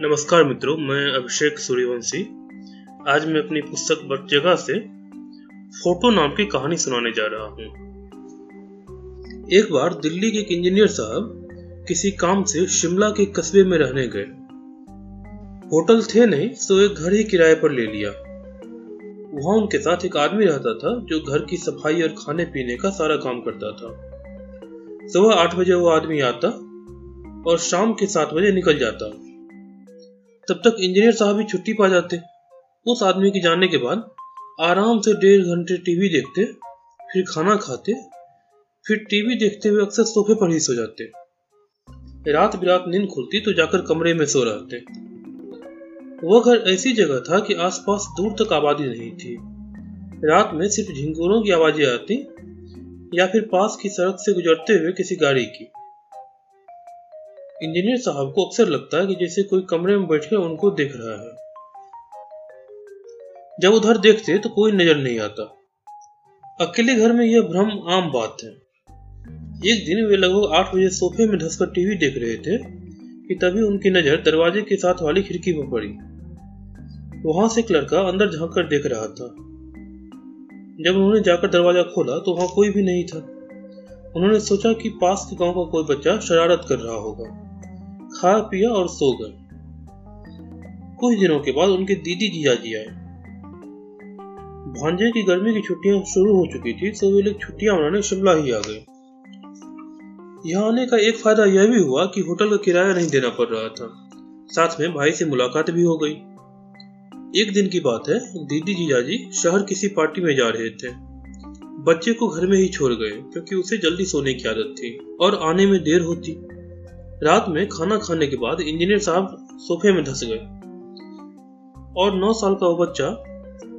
नमस्कार मित्रों, मैं अभिषेक सूर्यवंशी। आज मैं अपनी पुस्तक बटजगह से फ़ोटो नाम की कहानी सुनाने जा रहा हूँ। एक बार दिल्ली के एक इंजीनियर साहब किसी काम से शिमला के कस्बे में रहने गए। होटल थे नहीं तो एक घर ही किराए पर ले लिया। वहाँ उनके साथ एक आदमी रहता था, जो घर की सफ़ाई और खाने पीने का सारा काम करता था। सुबह आठ बजे वो आदमी आता और शाम के सात बजे निकल जाता। तब तक इंजीनियर साहब ही छुट्टी पा जाते। उस आदमी के जाने के बाद आराम से डेढ़ घंटे टीवी देखते, फिर खाना खाते, फिर टीवी देखते हुए अक्सर सोफे पर ही सो जाते। रात बिरात नींद खुलती तो जाकर कमरे में सो रहते। वह घर ऐसी जगह था कि आसपास दूर तक आबादी नहीं थी। रात में सिर्फ़ झिंगुरों की आवाज़ें आती या फिर पास की सड़क से गुजरते हुए किसी गाड़ी की। इंजीनियर साहब को अक्सर लगता है कि जैसे कोई कमरे में बैठे उनको देख रहा है। जब उधर देखते तो कोई नज़र नहीं आता। अकेले घर में यह भ्रम आम बात है। एक दिन वे लगभग आठ बजे सोफे में धसकर टीवी देख रहे थे कि तभी उनकी नज़र दरवाजे के साथ वाली खिड़की पर पड़ी। वहाँ से एक लड़का अंदर झाँक कर देख रहा था। जब उन्होंने जाकर दरवाज़ा खोला तो वहाँ कोई भी नहीं था। उन्होंने सोचा कि पास के गाँव का कोई बच्चा शरारत कर रहा होगा। खाया पिया और सो गए। कुछ दिनों के बाद उनके दीदी जीजाजी आए। भांजे की गर्मी की छुट्टियाँ शुरू हो चुकी थी तो वे लोग छुट्टियाँ मनाने शिमला ही आ गए। यहाँ आने का एक फ़ायदा यह भी हुआ कि होटल का किराया नहीं देना पड़ रहा था। साथ में भाई से मुलाकात भी हो गई। एक दिन की बात है, दीदी जीजाजी शहर किसी पार्टी में जा रहे थे। बच्चे को घर में ही छोड़ गए, क्योंकि उसे जल्दी सोने की आदत थी और आने में देर होती। रात में खाना खाने के बाद इंजीनियर साहब सोफे में धस गए। और नौ साल का वो बच्चा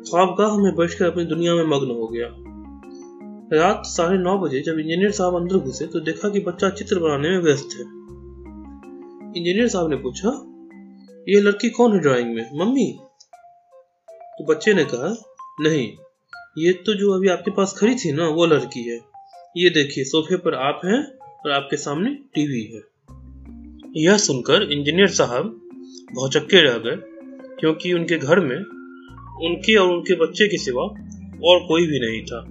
ख्वाबगाह में बैठकर अपनी दुनिया में मग्न हो गया। रात साढ़े नौ बजे जब इंजीनियर साहब अंदर घुसे तो देखा कि बच्चा चित्र बनाने में व्यस्त है। इंजीनियर साहब ने पूछा, ये लड़की कौन है ड्राइंग में? मम्मी? तो बच्चे ने कहा, नहीं, ये तो जो अभी आपके पास खड़ी थी ना, वो लड़की है। ये देखिए, सोफे पर आप हैं और आपके सामने टीवी है। यह सुनकर इंजीनियर साहब भौचक्के रह गए, क्योंकि उनके घर में उनके और उनके बच्चे के सिवा और कोई भी नहीं था।